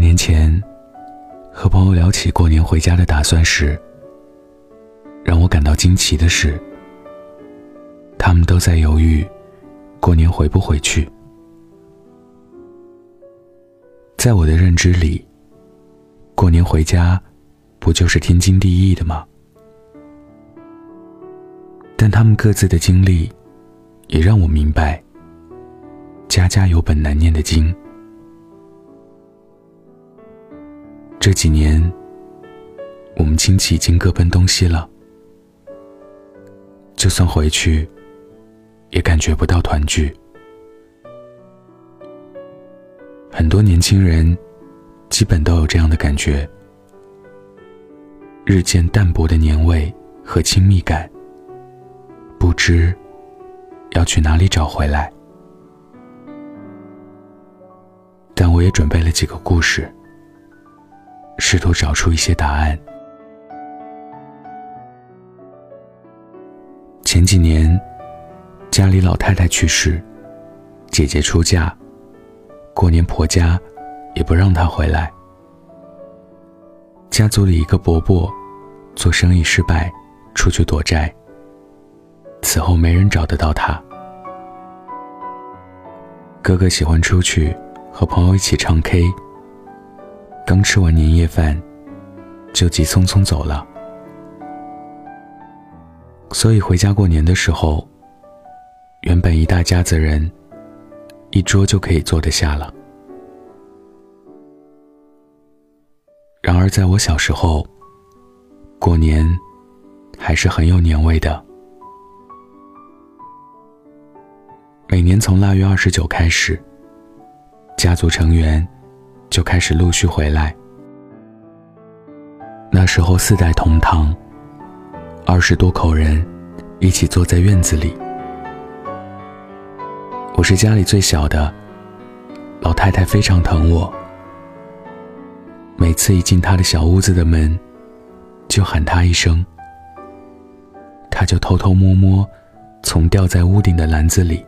年前，和朋友聊起过年回家的打算时，让我感到惊奇的是，他们都在犹豫过年回不回去。在我的认知里，过年回家不就是天经地义的吗？但他们各自的经历，也让我明白，家家有本难念的经。这几年，我们亲戚已经各奔东西了。就算回去，也感觉不到团聚。很多年轻人，基本都有这样的感觉：日渐淡薄的年味和亲密感，不知要去哪里找回来。但我也准备了几个故事。试图找出一些答案。前几年，家里老太太去世，姐姐出嫁，过年婆家也不让她回来。家族里一个伯伯，做生意失败，出去躲债。此后没人找得到他。哥哥喜欢出去和朋友一起唱 K。刚吃完年夜饭，就急匆匆走了。所以回家过年的时候，原本一大家子人，一桌就可以坐得下了。然而在我小时候，过年还是很有年味的。每年从腊月二十九开始，家族成员。就开始陆续回来。那时候四代同堂，二十多口人一起坐在院子里。我是家里最小的，老太太非常疼我。每次一进她的小屋子的门，就喊她一声，她就偷偷摸摸从吊在屋顶的篮子里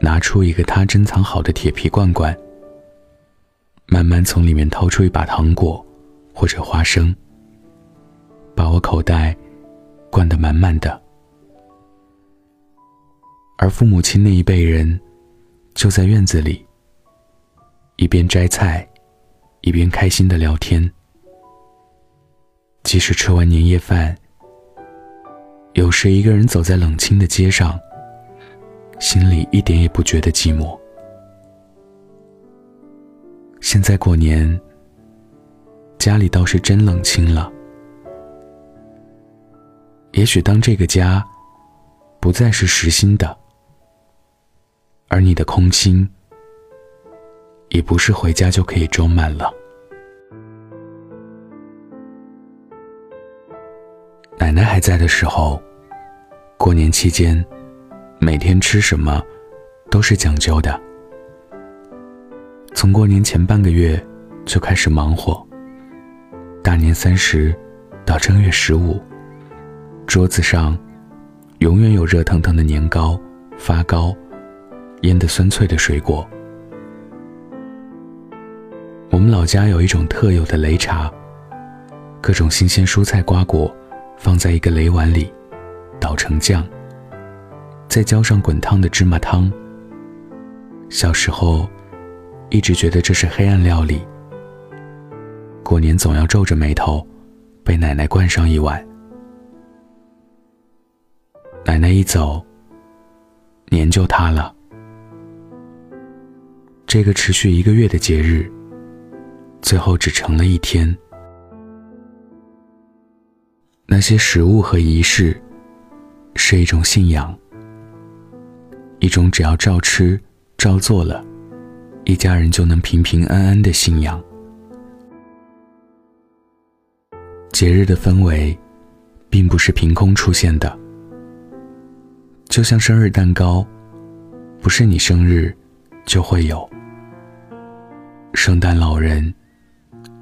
拿出一个她珍藏好的铁皮罐罐。慢慢从里面掏出一把糖果，或者花生，把我口袋灌得满满的。而父母亲那一辈人，就在院子里，一边摘菜，一边开心的聊天。即使吃完年夜饭，有时一个人走在冷清的街上，心里一点也不觉得寂寞。现在过年，家里倒是真冷清了。也许当这个家不再是实心的，而你的空心也不是回家就可以装满了。奶奶还在的时候，过年期间每天吃什么都是讲究的。从过年前半个月就开始忙活，大年三十到正月十五，桌子上永远有热腾腾的年糕、发糕、腌的酸脆的水果。我们老家有一种特有的擂茶，各种新鲜蔬菜瓜果放在一个擂碗里，捣成酱，再浇上滚烫的芝麻汤。小时候。一直觉得这是黑暗料理。过年总要皱着眉头，被奶奶灌上一碗。奶奶一走，年就塌了。这个持续一个月的节日，最后只成了一天。那些食物和仪式，是一种信仰，一种只要照吃、照做了。一家人就能平平安安的信仰。节日的氛围，并不是凭空出现的。就像生日蛋糕，不是你生日就会有；圣诞老人，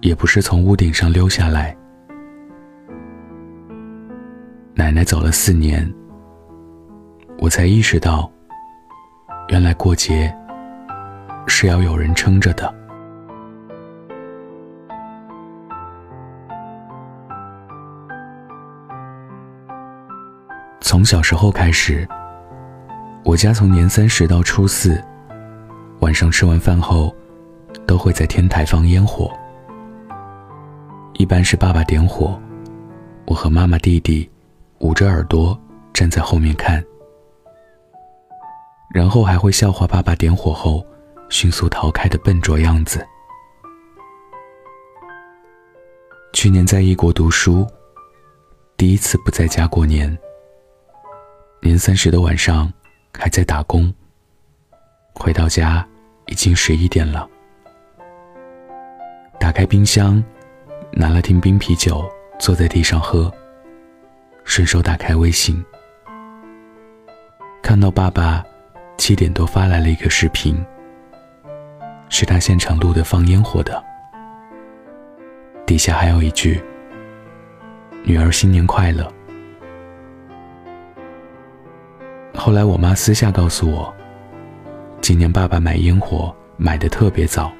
也不是从屋顶上溜下来。奶奶走了四年，我才意识到，原来过节。是要有人撑着的。从小时候开始我家从年三十到初四晚上吃完饭后都会在天台放烟火。一般是爸爸点火我和妈妈弟弟捂着耳朵站在后面看。然后还会笑话爸爸点火后迅速逃开的笨拙样子。去年在异国读书，第一次不在家过年。年三十的晚上，还在打工。回到家，已经十一点了。打开冰箱，拿了瓶冰啤酒，坐在地上喝。顺手打开微信，看到爸爸七点多发来了一个视频，是他现场录的放烟火的。底下还有一句：“女儿新年快乐。”后来我妈私下告诉我，今年爸爸买烟火买的特别早，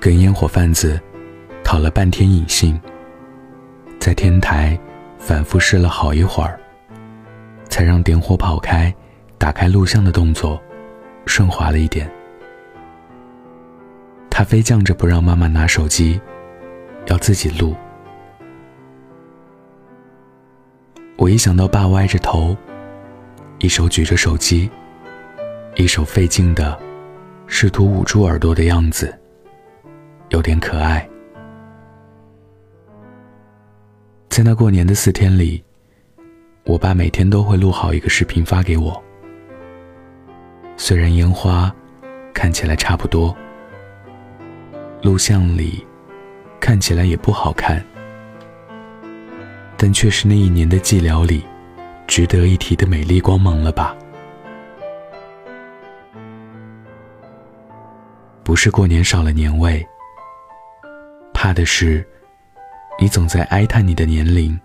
跟烟火贩子讨了半天引信，在天台反复试了好一会儿，才让点火跑开、打开录像的动作顺滑了一点。他非犟着不让妈妈拿手机。要自己录。我一想到爸歪着头，一手举着手机，一手费劲的试图捂住耳朵的样子，有点可爱。在那过年的四天里，我爸每天都会录好一个视频发给我。虽然烟花看起来差不多，录像里。看起来也不好看，但却是那一年的寂寥里，值得一提的美丽光芒了吧？不是过年少了年味，怕的是，你总在哀叹你的年龄，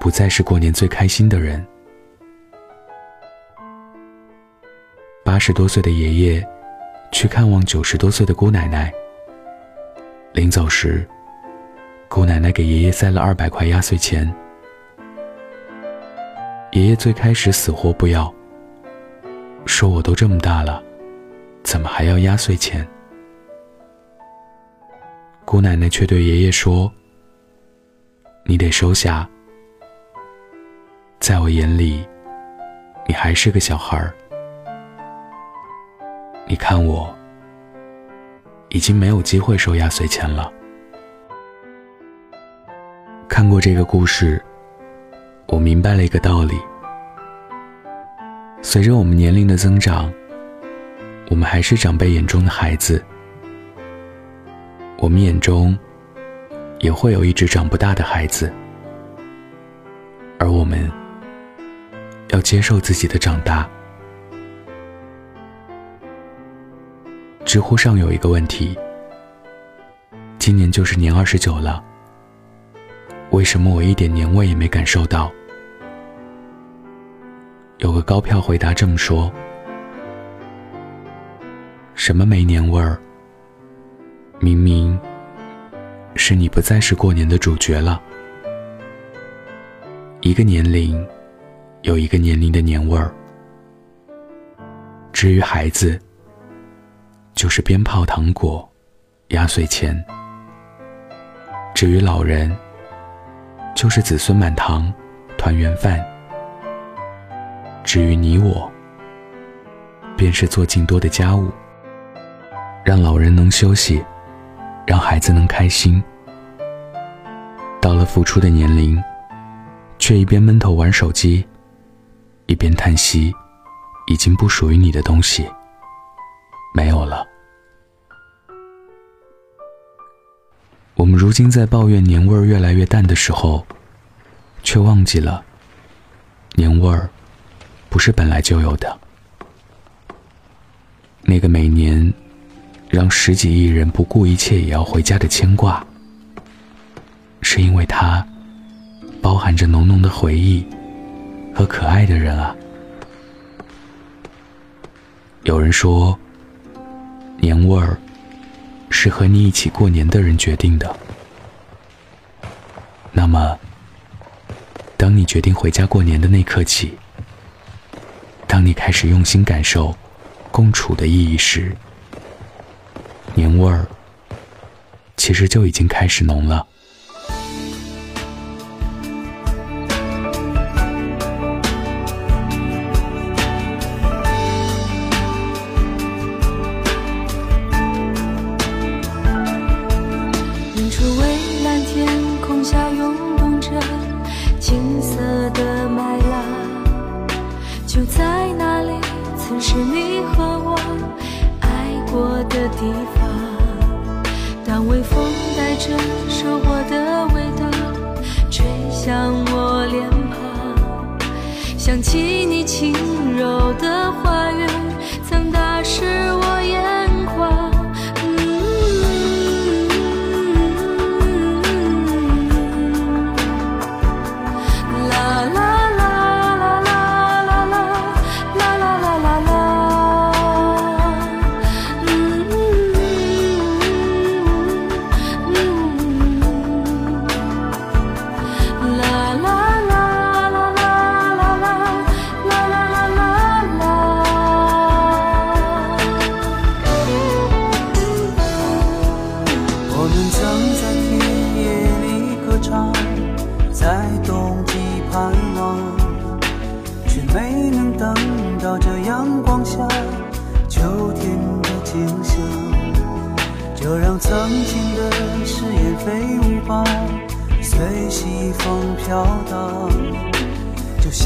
不再是过年最开心的人。八十多岁的爷爷，去看望九十多岁的姑奶奶。临走时，姑奶奶给爷爷塞了二百块压岁钱。爷爷最开始死活不要，说我都这么大了，怎么还要压岁钱？姑奶奶却对爷爷说：“你得收下，在我眼里，你还是个小孩儿。你看我。”已经没有机会收压岁钱了。看过这个故事，我明白了一个道理：随着我们年龄的增长，我们还是长辈眼中的孩子，我们眼中也会有一只长不大的孩子，而我们要接受自己的长大。知乎上有一个问题：今年就是年二十九了，为什么我一点年味也没感受到？有个高票回答这么说：什么没年味儿？明明是你不再是过年的主角了。一个年龄有一个年龄的年味儿，至于孩子。就是鞭炮、糖果、压岁钱。至于老人，就是子孙满堂、团圆饭。至于你我，便是做尽多的家务，让老人能休息，让孩子能开心。到了付出的年龄，却一边闷头玩手机，一边叹息，已经不属于你的东西。没有了。我们如今在抱怨年味儿越来越淡的时候，却忘记了，年味儿不是本来就有的。那个每年让十几亿人不顾一切也要回家的牵挂，是因为它包含着浓浓的回忆和可爱的人啊。有人说。年味儿是和你一起过年的人决定的。那么，当你决定回家过年的那刻起，当你开始用心感受共处的意义时，年味儿其实就已经开始浓了。的麦浪就在那里曾是你和我爱过的地方。当微风带着收获的味道吹向我脸庞想起你轻柔的话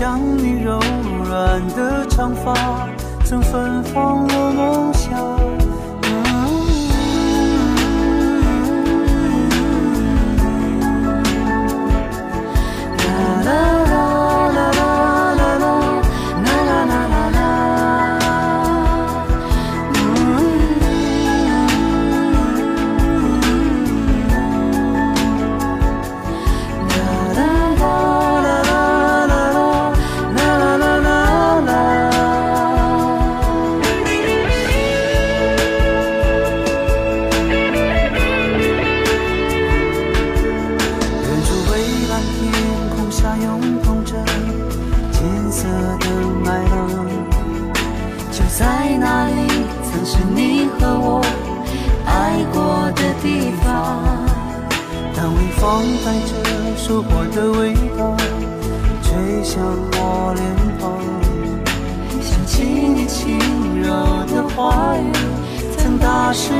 像你柔软的长发，曾芬芳我梦乡。风带着收获的味道，吹向我脸庞。想起你轻柔的话语，曾打湿。